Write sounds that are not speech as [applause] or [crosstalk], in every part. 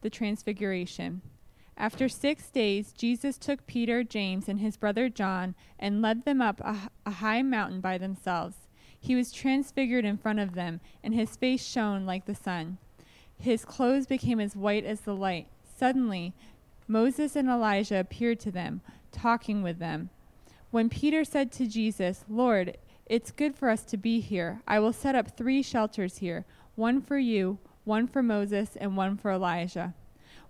the Transfiguration. After six days, Jesus took Peter, James, and his brother John and led them up a, a, high mountain by themselves. He was transfigured in front of them, and his face shone like the sun. His clothes became as white as the light. Suddenly, Moses and Elijah appeared to them, talking with them. When Peter said to Jesus, Lord, it's good for us to be here. I will set up three shelters here one for you, one for Moses, and one for Elijah.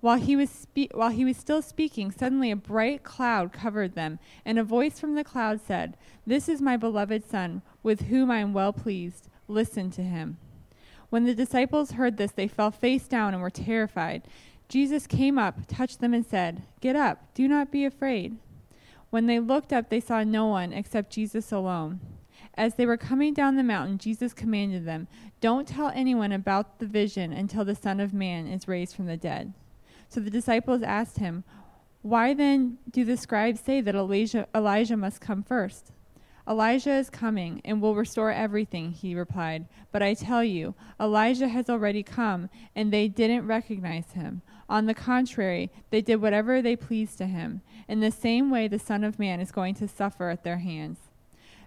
While he, was spe- while he was still speaking, suddenly a bright cloud covered them, and a voice from the cloud said, This is my beloved Son, with whom I am well pleased. Listen to him. When the disciples heard this, they fell face down and were terrified. Jesus came up, touched them, and said, Get up, do not be afraid. When they looked up, they saw no one except Jesus alone. As they were coming down the mountain, Jesus commanded them, Don't tell anyone about the vision until the Son of Man is raised from the dead. So the disciples asked him, Why then do the scribes say that Elijah, Elijah must come first? Elijah is coming and will restore everything, he replied. But I tell you, Elijah has already come, and they didn't recognize him. On the contrary, they did whatever they pleased to him. In the same way, the Son of Man is going to suffer at their hands.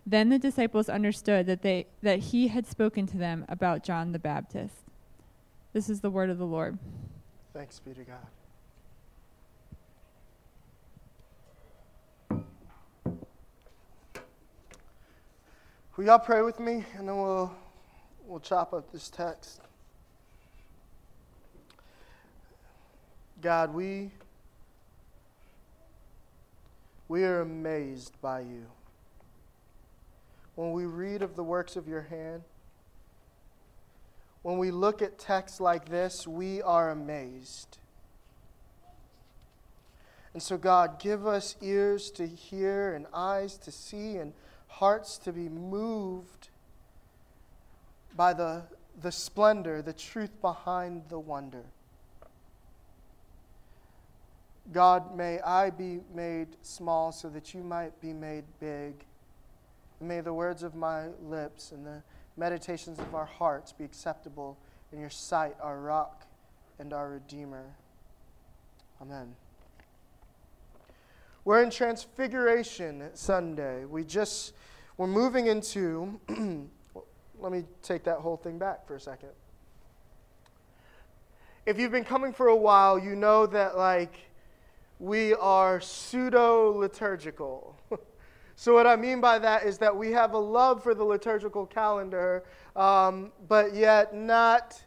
Then the disciples understood that, they, that he had spoken to them about John the Baptist. This is the word of the Lord. Thanks be to God. Will y'all pray with me, and then we'll we'll chop up this text. God, we we are amazed by you. When we read of the works of your hand, when we look at texts like this, we are amazed. And so, God, give us ears to hear and eyes to see and hearts to be moved by the, the splendor, the truth behind the wonder. God, may I be made small so that you might be made big. May the words of my lips and the meditations of our hearts be acceptable in your sight, our rock and our Redeemer. Amen. We're in Transfiguration Sunday. We just, we're moving into, [clears throat] let me take that whole thing back for a second. If you've been coming for a while, you know that, like, we are pseudo liturgical. [laughs] So, what I mean by that is that we have a love for the liturgical calendar, um, but yet not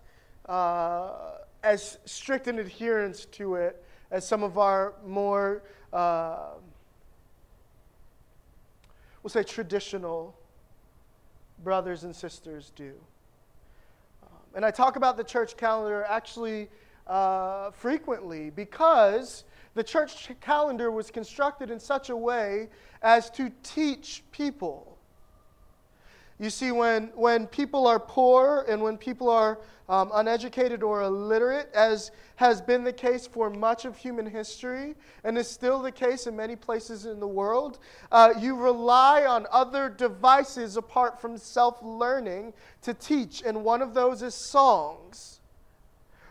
uh, as strict an adherence to it as some of our more, uh, we'll say, traditional brothers and sisters do. Um, and I talk about the church calendar actually uh, frequently because the church calendar was constructed in such a way as to teach people. You see, when, when people are poor and when people are um, uneducated or illiterate, as has been the case for much of human history and is still the case in many places in the world, uh, you rely on other devices apart from self learning to teach, and one of those is songs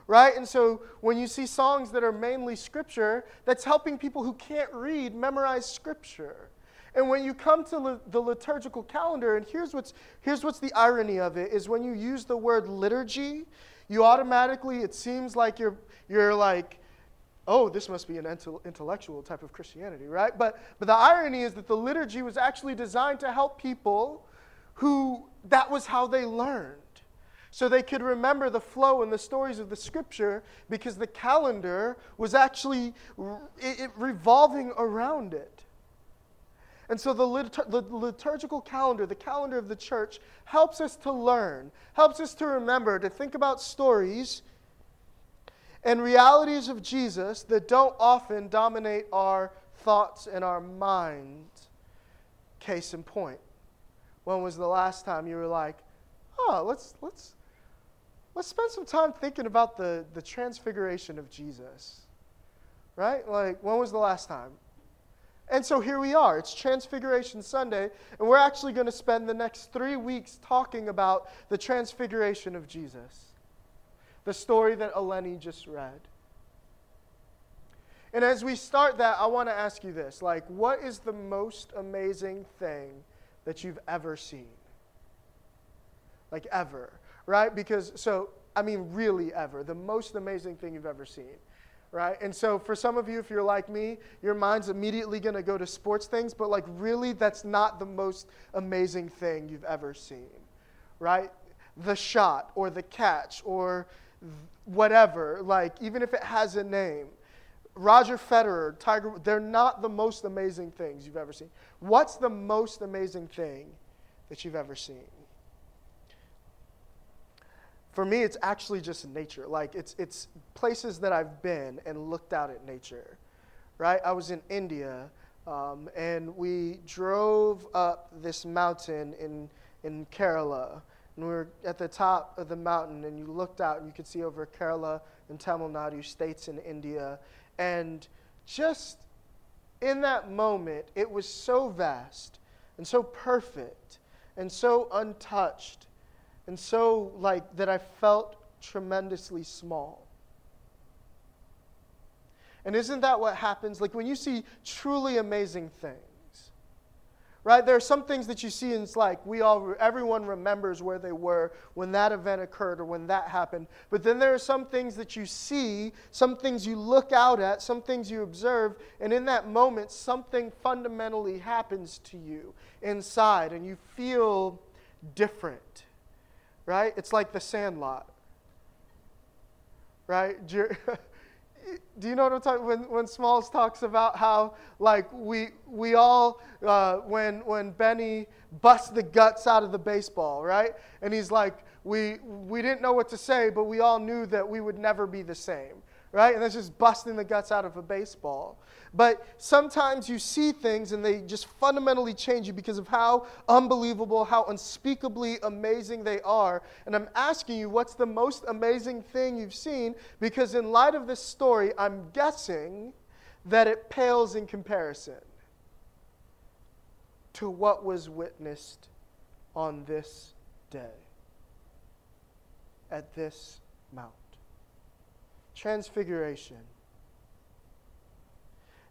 right? And so when you see songs that are mainly scripture, that's helping people who can't read memorize scripture. And when you come to the liturgical calendar, and here's what's, here's what's the irony of it, is when you use the word liturgy, you automatically, it seems like you're, you're like, oh, this must be an intellectual type of Christianity, right? But, but the irony is that the liturgy was actually designed to help people who that was how they learned so they could remember the flow and the stories of the scripture because the calendar was actually revolving around it. And so the, litur- the liturgical calendar, the calendar of the church, helps us to learn, helps us to remember, to think about stories and realities of Jesus that don't often dominate our thoughts and our minds. Case in point. When was the last time you were like, oh, let's, let's, let's spend some time thinking about the, the transfiguration of Jesus. Right? Like, when was the last time? And so here we are. It's Transfiguration Sunday, and we're actually going to spend the next three weeks talking about the transfiguration of Jesus. The story that Eleni just read. And as we start that, I want to ask you this like, what is the most amazing thing that you've ever seen? Like, ever, right? Because, so, I mean, really ever. The most amazing thing you've ever seen right? And so for some of you, if you're like me, your mind's immediately going to go to sports things, but like really, that's not the most amazing thing you've ever seen, right? The shot or the catch or whatever, like even if it has a name. Roger Federer, Tiger, they're not the most amazing things you've ever seen. What's the most amazing thing that you've ever seen? For me, it's actually just nature. Like, it's, it's places that I've been and looked out at nature, right? I was in India, um, and we drove up this mountain in, in Kerala. And we were at the top of the mountain, and you looked out, and you could see over Kerala and Tamil Nadu states in India. And just in that moment, it was so vast and so perfect and so untouched and so like that I felt tremendously small. And isn't that what happens? Like when you see truly amazing things, right? There are some things that you see, and it's like we all, everyone remembers where they were when that event occurred or when that happened. But then there are some things that you see, some things you look out at, some things you observe, and in that moment, something fundamentally happens to you inside, and you feel different right? It's like the sandlot, right? [laughs] Do you, know what I'm talking when when Smalls talks about how like we we all uh, when when Benny busts the guts out of the baseball, right? And he's like we we didn't know what to say, but we all knew that we would never be the same, right? And that's just busting the guts out of a baseball. But sometimes you see things and they just fundamentally change you because of how unbelievable, how unspeakably amazing they are. And I'm asking you, what's the most amazing thing you've seen? Because in light of this story, I'm guessing that it pales in comparison to what was witnessed on this day at this mount. Transfiguration.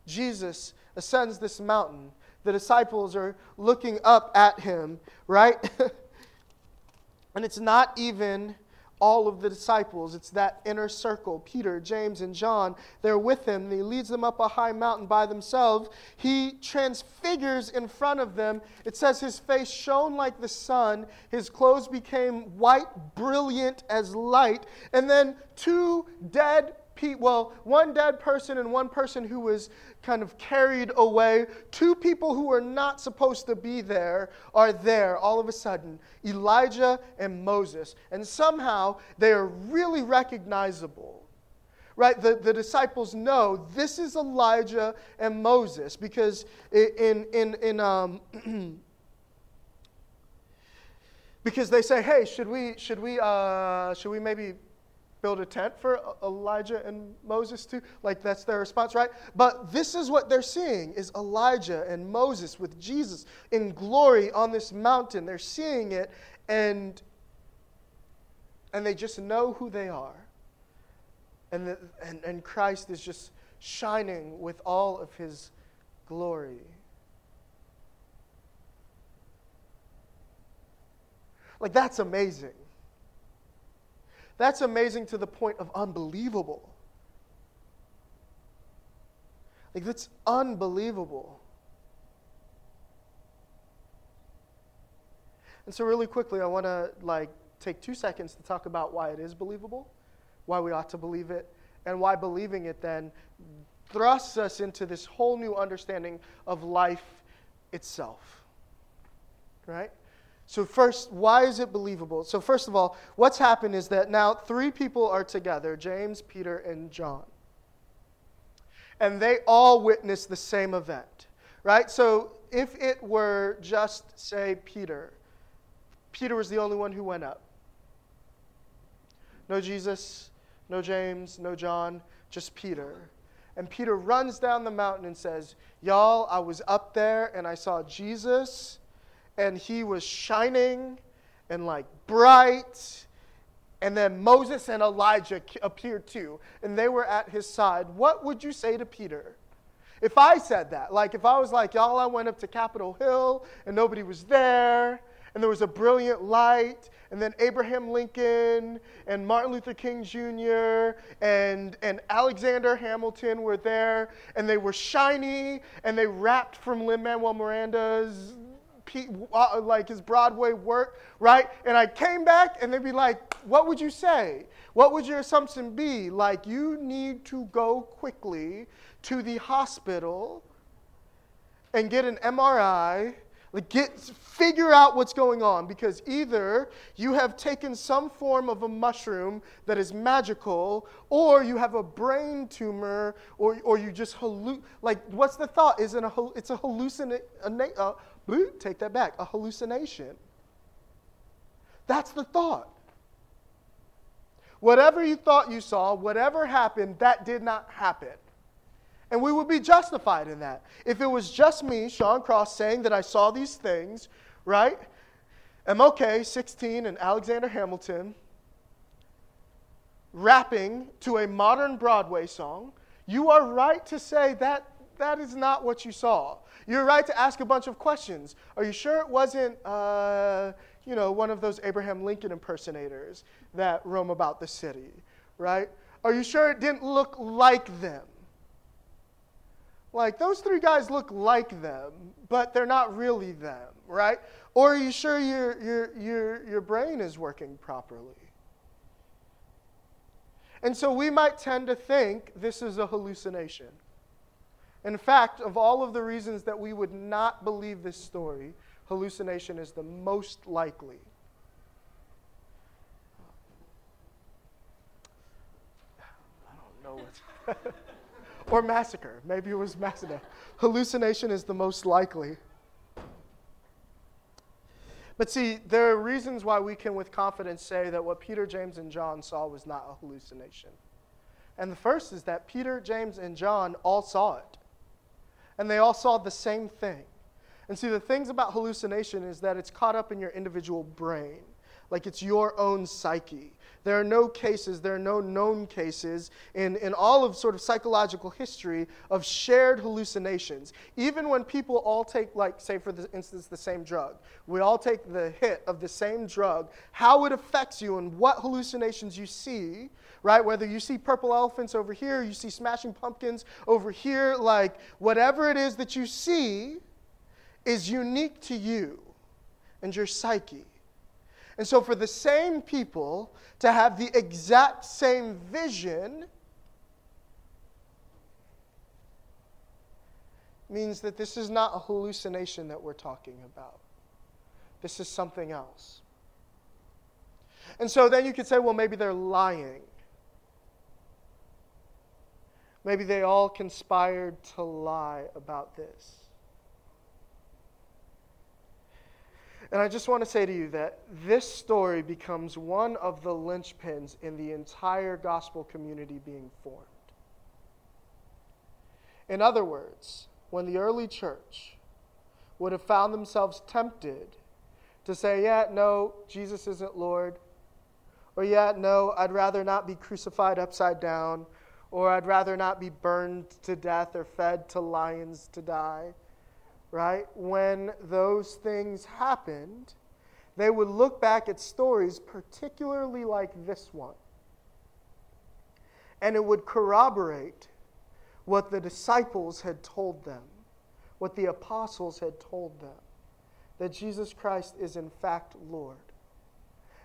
Jesus ascends this mountain. The disciples are looking up at him, right? [laughs] and it's not even all of the disciples. It's that inner circle Peter, James, and John. They're with him. and He leads them up a high mountain by themselves. He transfigures in front of them. It says his face shone like the sun, his clothes became white, brilliant as light. And then two dead well, one dead person and one person who was kind of carried away. Two people who were not supposed to be there are there all of a sudden Elijah and Moses. And somehow they are really recognizable. Right? The, the disciples know this is Elijah and Moses because in, in, in, um, [clears throat] because they say, hey, should we, should we, uh, should we maybe build a tent for Elijah and Moses too. Like that's their response, right? But this is what they're seeing is Elijah and Moses with Jesus in glory on this mountain. They're seeing it and and they just know who they are. And, the, and, and Christ is just shining with all of his glory. Like, that's amazing. That's amazing to the point of unbelievable. Like, that's unbelievable. And so, really quickly, I want to like take two seconds to talk about why it is believable, why we ought to believe it, and why believing it then thrusts us into this whole new understanding of life itself. Right? So, first, why is it believable? So, first of all, what's happened is that now three people are together James, Peter, and John. And they all witness the same event, right? So, if it were just, say, Peter, Peter was the only one who went up. No Jesus, no James, no John, just Peter. And Peter runs down the mountain and says, Y'all, I was up there and I saw Jesus and he was shining and like bright and then Moses and Elijah appeared too, and they were at his side, what would you say to Peter? If I said that, like if I was like, y'all, I went up to Capitol Hill and nobody was there, and there was a brilliant light, and then Abraham Lincoln and Martin Luther King Jr. and, and Alexander Hamilton were there, and they were shiny, and they rapped from Lin Manuel Miranda's Uh, like his Broadway work, right? And I came back and they'd be like, What would you say? What would your assumption be? Like, you need to go quickly to the hospital and get an MRI like get figure out what's going on because either you have taken some form of a mushroom that is magical or you have a brain tumor or, or you just halluc like what's the thought is it a it's a hallucination uh, take that back a hallucination that's the thought whatever you thought you saw whatever happened that did not happen and we would be justified in that. If it was just me, Sean Cross, saying that I saw these things, right? MLK, 16, and Alexander Hamilton rapping to a modern Broadway song, you are right to say that that is not what you saw. You're right to ask a bunch of questions. Are you sure it wasn't, uh, you know, one of those Abraham Lincoln impersonators that roam about the city, right? Are you sure it didn't look like them? like those three guys look like them, but they're not really them, right? Or are you sure your, your, your, your brain is working properly? And so we might tend to think this is a hallucination. In fact, of all of the reasons that we would not believe this story, hallucination is the most likely. I don't know what's. Or massacre. Maybe it was massacre. Hallucination is the most likely. But see, there are reasons why we can with confidence say that what Peter, James, and John saw was not a hallucination. And the first is that Peter, James, and John all saw it. And they all saw the same thing. And see, the things about hallucination is that it's caught up in your individual brain, like it's your own psyche. There are no cases, there are no known cases in, in all of sort of psychological history of shared hallucinations. Even when people all take, like, say, for the instance, the same drug, we all take the hit of the same drug, how it affects you and what hallucinations you see, right? Whether you see purple elephants over here, you see smashing pumpkins over here, like, whatever it is that you see is unique to you and your psyche. And so, for the same people to have the exact same vision means that this is not a hallucination that we're talking about. This is something else. And so then you could say, well, maybe they're lying. Maybe they all conspired to lie about this. And I just want to say to you that this story becomes one of the linchpins in the entire gospel community being formed. In other words, when the early church would have found themselves tempted to say, yeah, no, Jesus isn't Lord, or yeah, no, I'd rather not be crucified upside down, or I'd rather not be burned to death or fed to lions to die right, when those things happened, they would look back at stories, particularly like this one, and it would corroborate what the disciples had told them, what the apostles had told them, that Jesus Christ is in fact Lord.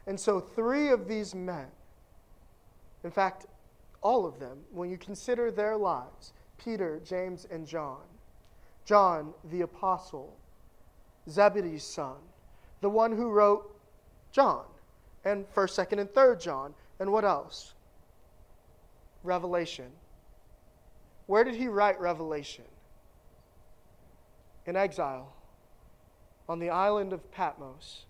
And so, three of these men, in fact, all of them, when you consider their lives, Peter, James, and John, John the Apostle, Zebedee's son, the one who wrote John, and 1st, 2nd, and 3rd John, and what else? Revelation. Where did he write Revelation? In exile, on the island of Patmos,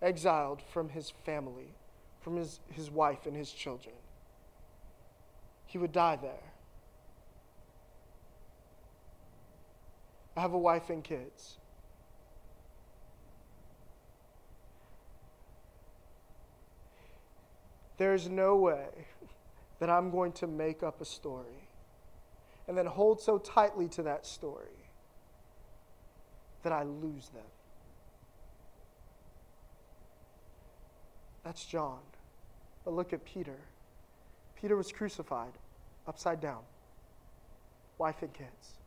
exiled from his family, from his, his wife and his children. He would die there. I have a wife and kids. There's no way that I'm going to make up a story and then hold so tightly to that story that I lose them. That's John. But look at Peter. Peter was crucified upside down, wife and kids.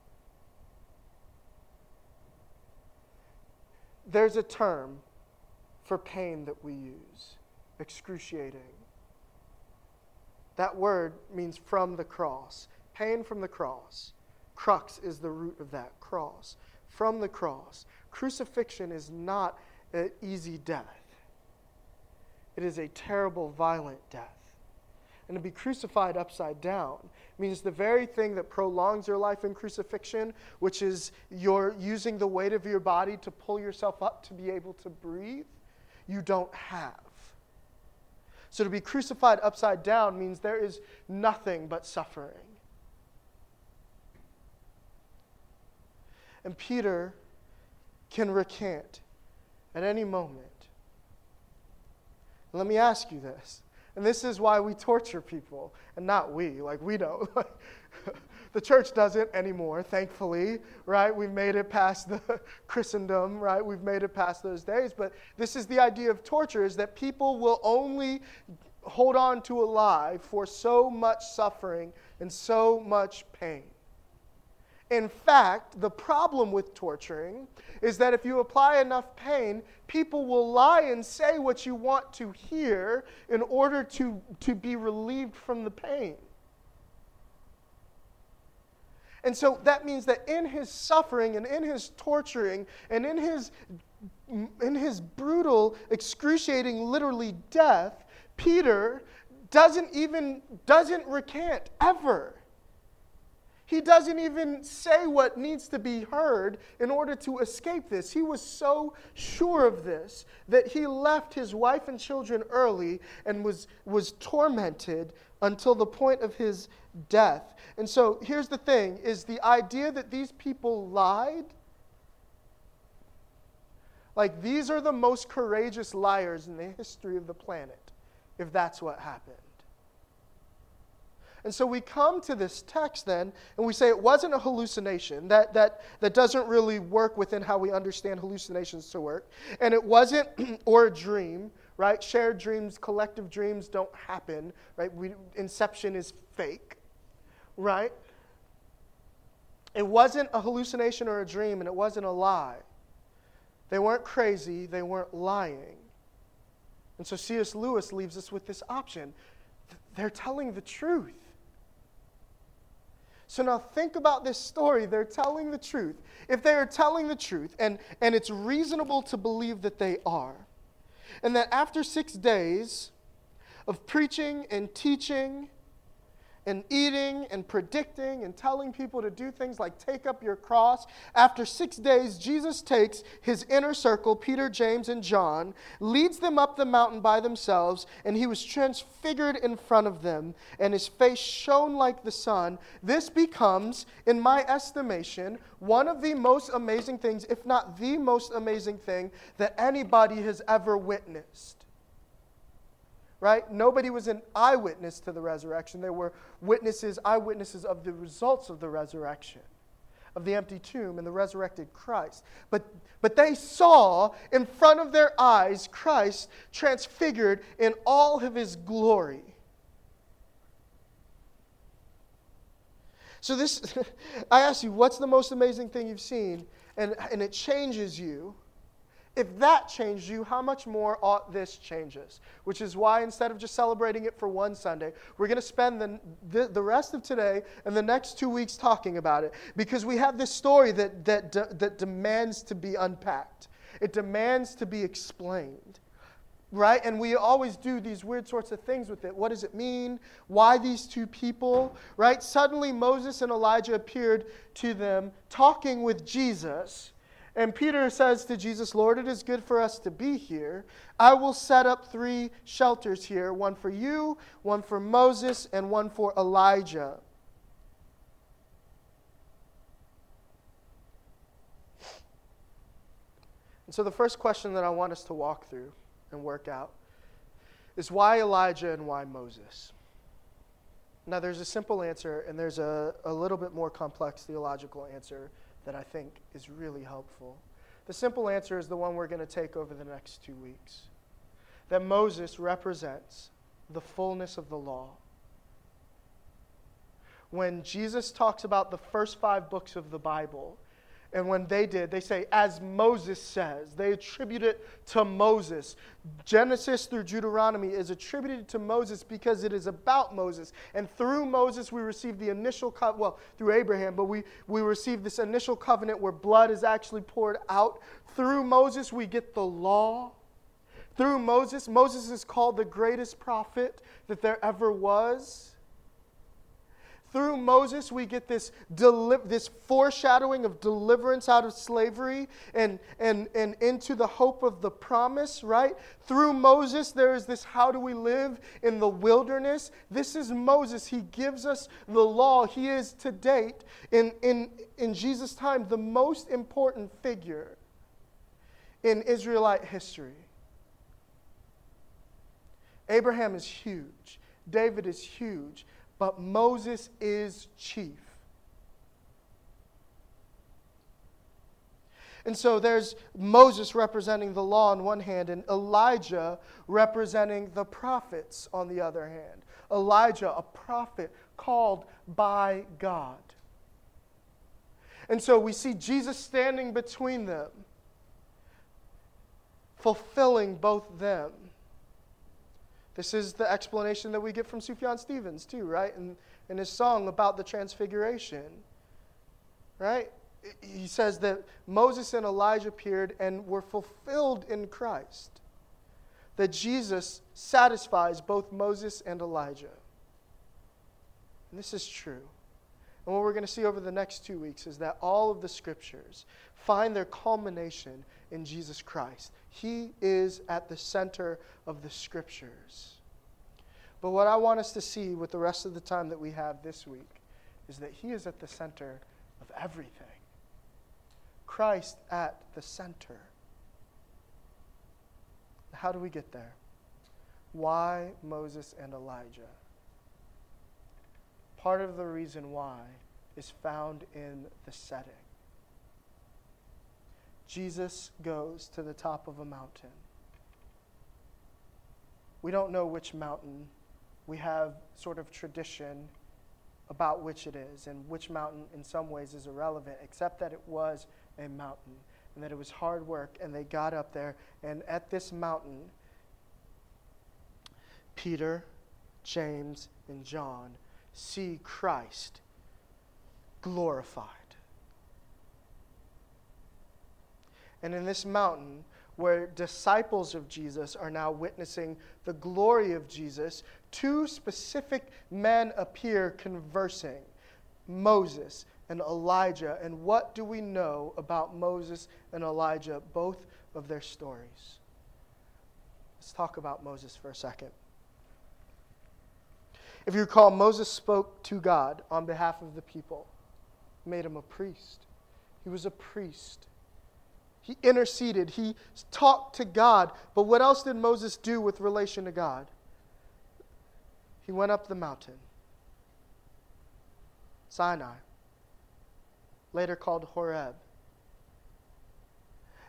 There's a term for pain that we use excruciating. That word means from the cross. Pain from the cross. Crux is the root of that cross. From the cross. Crucifixion is not an easy death, it is a terrible, violent death. And to be crucified upside down means the very thing that prolongs your life in crucifixion, which is you're using the weight of your body to pull yourself up to be able to breathe, you don't have. So to be crucified upside down means there is nothing but suffering. And Peter can recant at any moment. Let me ask you this. And this is why we torture people, and not we, like we don't. [laughs] [laughs] the church doesn't anymore, thankfully, right? We've made it past the [laughs] Christendom, right? We've made it past those days. But this is the idea of torture is that people will only hold on to a lie for so much suffering and so much pain. In fact, the problem with torturing is that if you apply enough pain, people will lie and say what you want to hear in order to, to be relieved from the pain. And so that means that in his suffering and in his torturing and in his, in his brutal, excruciating, literally death, Peter doesn't even doesn't recant ever. He doesn't even say what needs to be heard in order to escape this. He was so sure of this that he left his wife and children early and was, was tormented until the point of his death. And so here's the thing is the idea that these people lied like these are the most courageous liars in the history of the planet if that's what happened. And so we come to this text then, and we say it wasn't a hallucination. That, that, that doesn't really work within how we understand hallucinations to work. And it wasn't, [clears throat] or a dream, right? Shared dreams, collective dreams don't happen, right? We, inception is fake, right? It wasn't a hallucination or a dream, and it wasn't a lie. They weren't crazy, they weren't lying. And so C.S. Lewis leaves us with this option. They're telling the truth. So now think about this story. They're telling the truth. If they are telling the truth, and, and it's reasonable to believe that they are, and that after six days of preaching and teaching and eating and predicting and telling people to do things like take up your cross. After six days, Jesus takes his inner circle, Peter, James, and John, leads them up the mountain by themselves, and he was transfigured in front of them, and his face shone like the sun. This becomes, in my estimation, one of the most amazing things, if not the most amazing thing, that anybody has ever witnessed right? Nobody was an eyewitness to the resurrection. They were witnesses, eyewitnesses of the results of the resurrection, of the empty tomb and the resurrected Christ. But, but they saw in front of their eyes Christ transfigured in all of his glory. So, this, [laughs] I ask you, what's the most amazing thing you've seen? And, and it changes you. If that changed you, how much more ought this change us? Which is why instead of just celebrating it for one Sunday, we're going to spend the, the, the, rest of today and the next two weeks talking about it because we have this story that, that, de, that demands to be unpacked, it demands to be explained. Right? And we always do these weird sorts of things with it. What does it mean? Why these two people? Right? Suddenly, Moses and Elijah appeared to them talking with Jesus and Peter says to Jesus, Lord, it is good for us to be here. I will set up three shelters here one for you, one for Moses, and one for Elijah. And so, the first question that I want us to walk through and work out is why Elijah and why Moses? Now, there's a simple answer, and there's a, a little bit more complex theological answer that I think is really helpful. The simple answer is the one we're going to take over the next two weeks that Moses represents the fullness of the law. When Jesus talks about the first five books of the Bible, and when they did, they say, as Moses says. They attribute it to Moses. Genesis through Deuteronomy is attributed to Moses because it is about Moses. And through Moses, we receive the initial covenant, well, through Abraham, but we, we receive this initial covenant where blood is actually poured out. Through Moses, we get the law. Through Moses, Moses is called the greatest prophet that there ever was. Through Moses, we get this, deli- this foreshadowing of deliverance out of slavery and, and, and into the hope of the promise, right? Through Moses, there is this how do we live in the wilderness? This is Moses. He gives us the law. He is to date, in, in, in Jesus' time, the most important figure in Israelite history. Abraham is huge, David is huge but Moses is chief. And so there's Moses representing the law on one hand, and Elijah representing the prophets on the other hand. Elijah, a prophet called by God. And so we see Jesus standing between them, fulfilling both them. This is the explanation that we get from Sufjan Stevens, too, right? In, in his song about the transfiguration, right? He says that Moses and Elijah appeared and were fulfilled in Christ. That Jesus satisfies both Moses and Elijah. And this is true. And what we're going to see over the next two weeks is that all of the scriptures find their culmination in Jesus Christ. He is at the center of the scriptures. But what I want us to see with the rest of the time that we have this week is that He is at the center of everything. Christ at the center. How do we get there? Why Moses and Elijah? Part of the reason why is found in the setting. Jesus goes to the top of a mountain. We don't know which mountain. We have sort of tradition about which it is, and which mountain in some ways is irrelevant, except that it was a mountain and that it was hard work, and they got up there. And at this mountain, Peter, James, and John see Christ glorified. And in this mountain, where disciples of Jesus are now witnessing the glory of Jesus, two specific men appear conversing Moses and Elijah. And what do we know about Moses and Elijah, both of their stories? Let's talk about Moses for a second. If you recall, Moses spoke to God on behalf of the people, made him a priest. He was a priest. He interceded. He talked to God. But what else did Moses do with relation to God? He went up the mountain, Sinai, later called Horeb.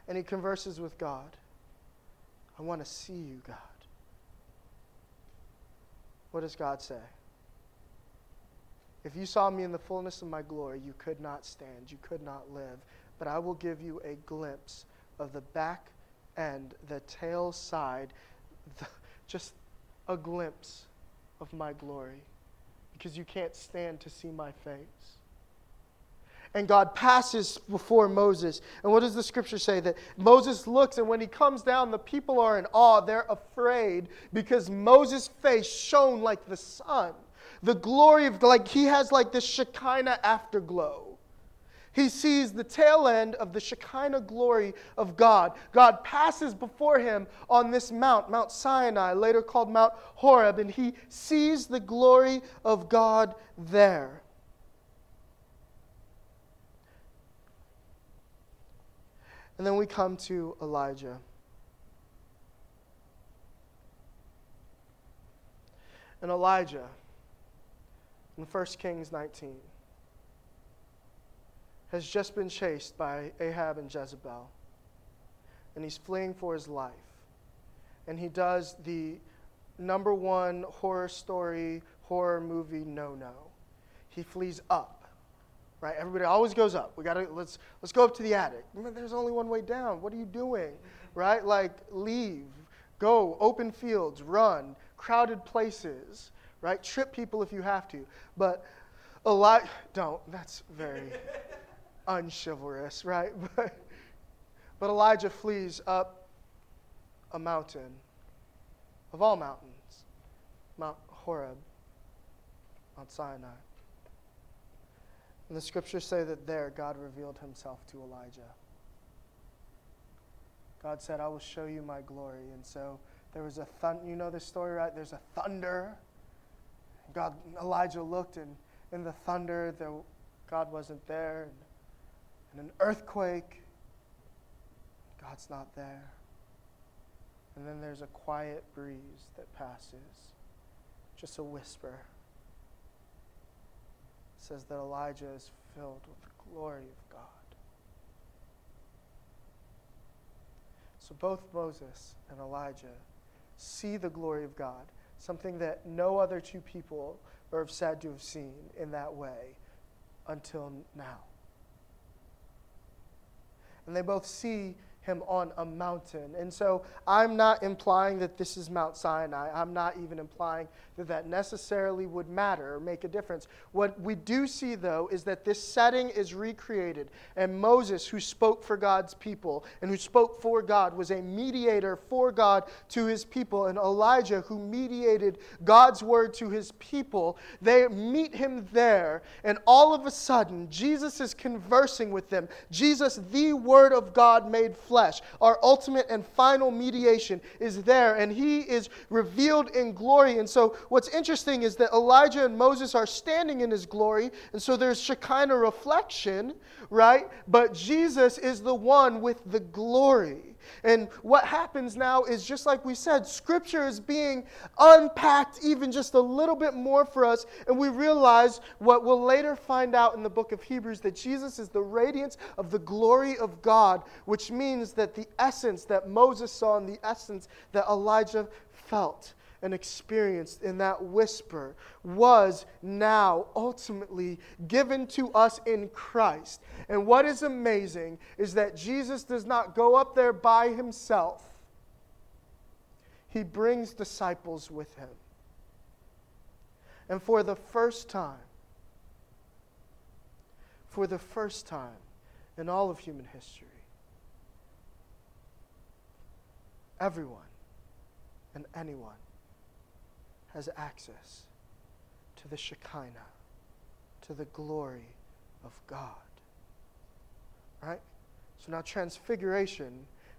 And he converses with God. I want to see you, God. What does God say? If you saw me in the fullness of my glory, you could not stand, you could not live but I will give you a glimpse of the back end, the tail side, the, just a glimpse of my glory because you can't stand to see my face. And God passes before Moses. And what does the scripture say? That Moses looks, and when he comes down, the people are in awe. They're afraid because Moses' face shone like the sun. The glory of, like, he has like this Shekinah afterglow he sees the tail end of the Shekinah glory of God. God passes before him on this mount, Mount Sinai, later called Mount Horeb, and he sees the glory of God there. And then we come to Elijah. And Elijah in 1 Kings 19 has just been chased by Ahab and Jezebel. And he's fleeing for his life. And he does the number one horror story, horror movie no no. He flees up. Right? Everybody always goes up. We gotta let's let's go up to the attic. There's only one way down. What are you doing? Right? Like leave, go, open fields, run, crowded places, right? Trip people if you have to. But a lot don't. That's very [laughs] unchivalrous, right? [laughs] But but Elijah flees up a mountain of all mountains, Mount Horeb, Mount Sinai. And the scriptures say that there God revealed himself to Elijah. God said, I will show you my glory. And so there was a thunder. You know this story, right? There's a thunder. God, Elijah looked, and in the thunder, there, God wasn't there. And, and an earthquake, God's not there. And then there's a quiet breeze that passes, just a whisper. It says that Elijah is filled with the glory of God. So both Moses and Elijah see the glory of God, something that no other two people are said to have seen in that way until now. And they both see him on a mountain. And so I'm not implying that this is Mount Sinai. I'm not even implying that that necessarily would matter or make a difference. What we do see, though, is that this setting is recreated. And Moses, who spoke for God's people and who spoke for God, was a mediator for God to his people. And Elijah, who mediated God's word to his people, they meet him there. And all of a sudden, Jesus is conversing with them. Jesus, the word of God made flesh, our ultimate and final mediation, is there. And he is revealed in glory. And so what's interesting is that Elijah and Moses are standing in his glory, and so there's Shekinah reflection, right? But Jesus is the one with the glory. And what happens now is just like we said, Scripture is being unpacked even just a little bit more for us. And we realize what we'll later find out in the book of Hebrews that Jesus is the radiance of the glory of God, which means that the essence that Moses saw and the essence that Elijah felt and experienced in that whisper was now ultimately given to us in Christ. And what is amazing is that Jesus does not go up there by himself, he brings disciples with him. And for the first time, for the first time in all of human history, everyone and anyone has access to the Shekinah, to the glory of God. Right? So now transfiguration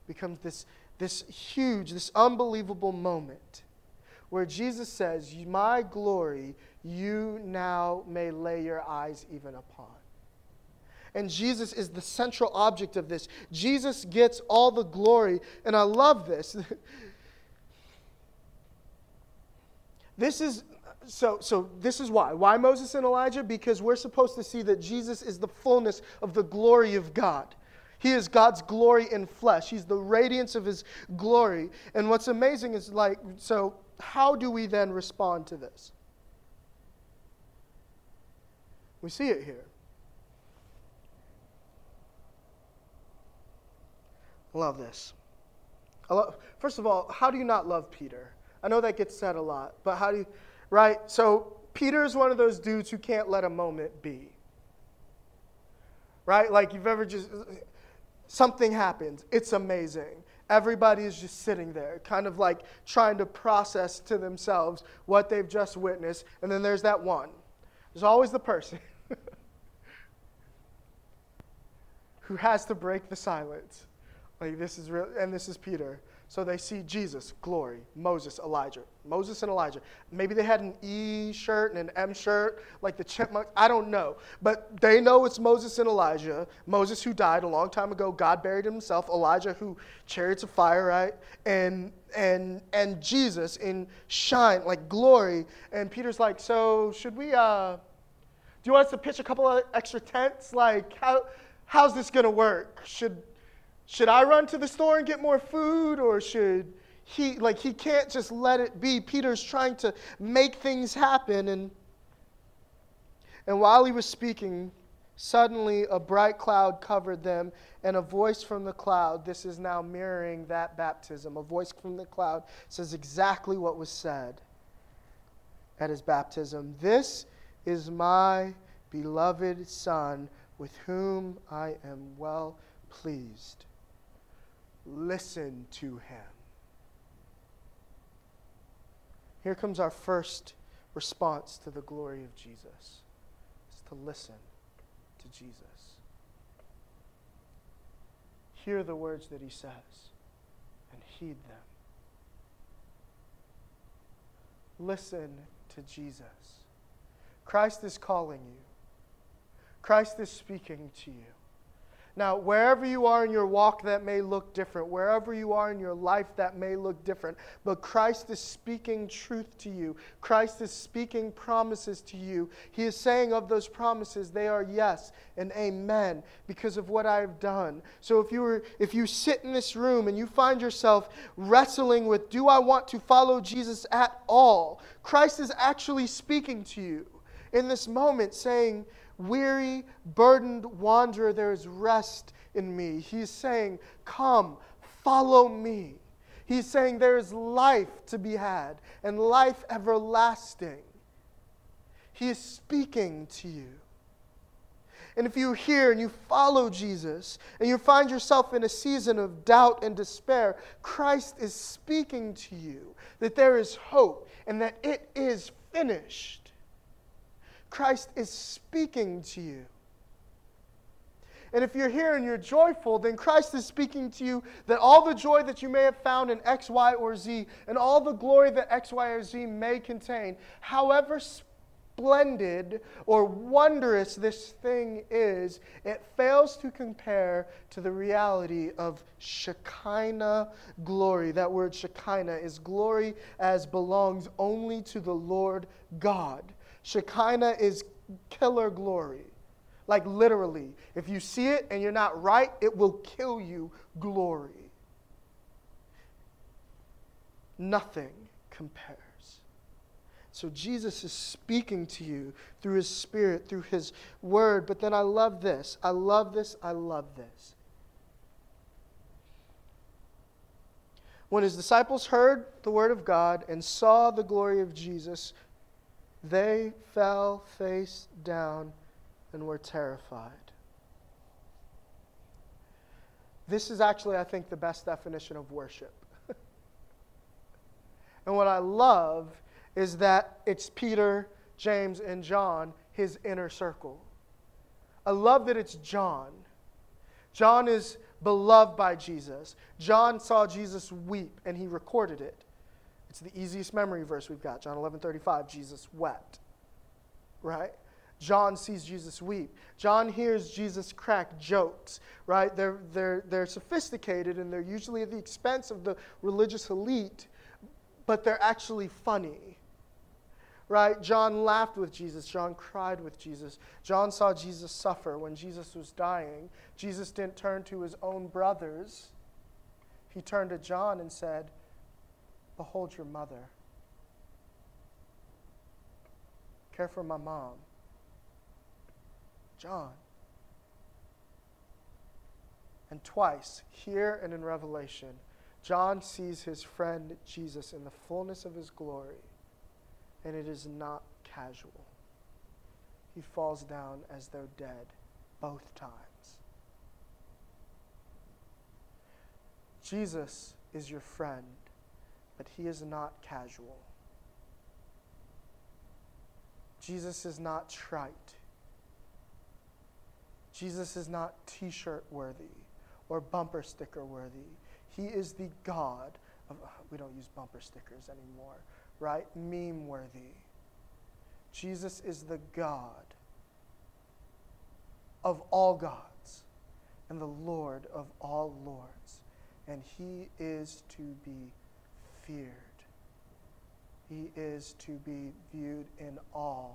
becomes this, this huge, this unbelievable moment where Jesus says, My glory you now may lay your eyes even upon. And Jesus is the central object of this. Jesus gets all the glory. And I love this. [laughs] This is so so this is why. Why Moses and Elijah? Because we're supposed to see that Jesus is the fullness of the glory of God. He is God's glory in flesh. He's the radiance of his glory. And what's amazing is like so how do we then respond to this? We see it here. Love this. Love, first of all, how do you not love Peter? I know that gets said a lot, but how do you, right? So Peter is one of those dudes who can't let a moment be. Right? Like you've ever just, something happens, it's amazing. Everybody is just sitting there, kind of like trying to process to themselves what they've just witnessed. And then there's that one. There's always the person [laughs] who has to break the silence. Like this is real, and this is Peter. So they see Jesus, glory, Moses, Elijah. Moses and Elijah. Maybe they had an E shirt and an M shirt, like the chipmunks. I don't know. But they know it's Moses and Elijah. Moses, who died a long time ago, God buried himself. Elijah, who chariots of fire, right? And and and Jesus in shine, like glory. And Peter's like, so should we uh do you want us to pitch a couple of extra tents? Like how how's this gonna work? Should should I run to the store and get more food or should he like he can't just let it be. Peter's trying to make things happen and and while he was speaking, suddenly a bright cloud covered them and a voice from the cloud, this is now mirroring that baptism. A voice from the cloud says exactly what was said at his baptism. This is my beloved son with whom I am well pleased listen to him. Here comes our first response to the glory of Jesus. It's to listen to Jesus. Hear the words that he says and heed them. Listen to Jesus. Christ is calling you. Christ is speaking to you. Now, wherever you are in your walk, that may look different. Wherever you are in your life, that may look different. But Christ is speaking truth to you. Christ is speaking promises to you. He is saying of those promises, they are yes and amen because of what I have done. So if you were, if you sit in this room and you find yourself wrestling with, do I want to follow Jesus at all? Christ is actually speaking to you in this moment, saying, Weary, burdened wanderer, there is rest in me. He's saying, Come, follow me. He's saying there is life to be had and life everlasting. He is speaking to you. And if you hear and you follow Jesus and you find yourself in a season of doubt and despair, Christ is speaking to you that there is hope and that it is finished. Christ is speaking to you. And if you're here and you're joyful, then Christ is speaking to you that all the joy that you may have found in X, Y, or Z, and all the glory that X, Y, or Z may contain, however splendid or wondrous this thing is, it fails to compare to the reality of Shekinah glory. That word Shekinah is glory as belongs only to the Lord God. Shekinah is killer glory. Like literally, if you see it and you're not right, it will kill you glory. Nothing compares. So Jesus is speaking to you through his spirit, through his word. But then I love this. I love this. I love this. When his disciples heard the word of God and saw the glory of Jesus, they fell face down and were terrified. This is actually, I think, the best definition of worship. [laughs] and what I love is that it's Peter, James, and John, his inner circle. I love that it's John. John is beloved by Jesus. John saw Jesus weep and he recorded it. It's the easiest memory verse we've got. John 11 35, Jesus wept. Right? John sees Jesus weep. John hears Jesus crack jokes, right? They're, they're, they're sophisticated and they're usually at the expense of the religious elite, but they're actually funny, right? John laughed with Jesus. John cried with Jesus. John saw Jesus suffer when Jesus was dying. Jesus didn't turn to his own brothers, he turned to John and said, Behold your mother. Care for my mom. John. And twice, here and in Revelation, John sees his friend Jesus in the fullness of his glory, and it is not casual. He falls down as though dead both times. Jesus is your friend but he is not casual. Jesus is not trite. Jesus is not t shirt worthy or bumper sticker worthy. He is the God of, uh, we don't use bumper stickers anymore, right? Meme worthy. Jesus is the God of all gods and the Lord of all lords, and he is to be feared. He is to be viewed in awe,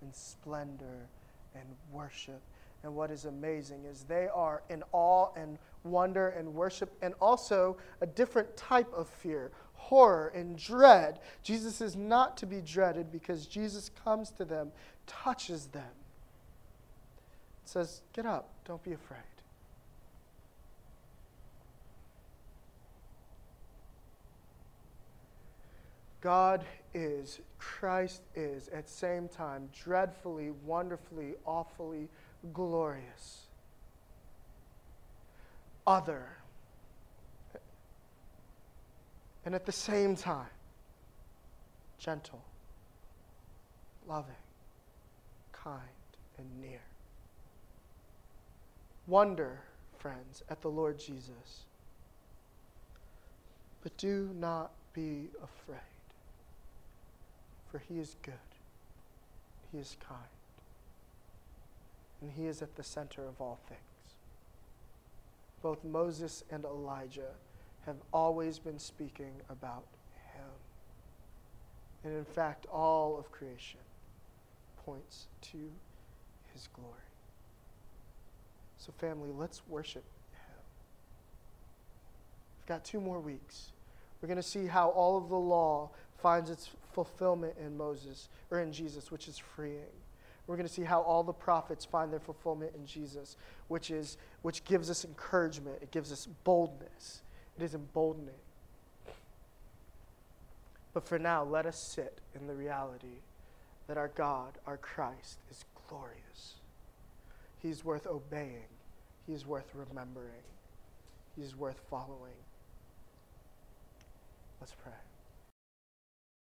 in splendor, and worship. And what is amazing is they are in awe and wonder and worship, and also a different type of fear horror and dread. Jesus is not to be dreaded because Jesus comes to them, touches them, says, Get up, don't be afraid. God is, Christ is, at the same time, dreadfully, wonderfully, awfully glorious. Other. And at the same time, gentle, loving, kind, and near. Wonder, friends, at the Lord Jesus. But do not be afraid for he is good, he is kind, and he is at the center of all things. Both Moses and Elijah have always been speaking about him. And in fact, all of creation points to his glory. So, family, let's worship him. We've got two more weeks. We're going to see how all of the law finds its fulfillment in Moses or in Jesus, which is freeing. We're going to see how all the prophets find their fulfillment in Jesus, which is which gives us encouragement. It gives us boldness. It is emboldening. But for now, let us sit in the reality that our God, our Christ, is glorious. He's worth obeying. He's worth remembering. He's worth following. Let's pray.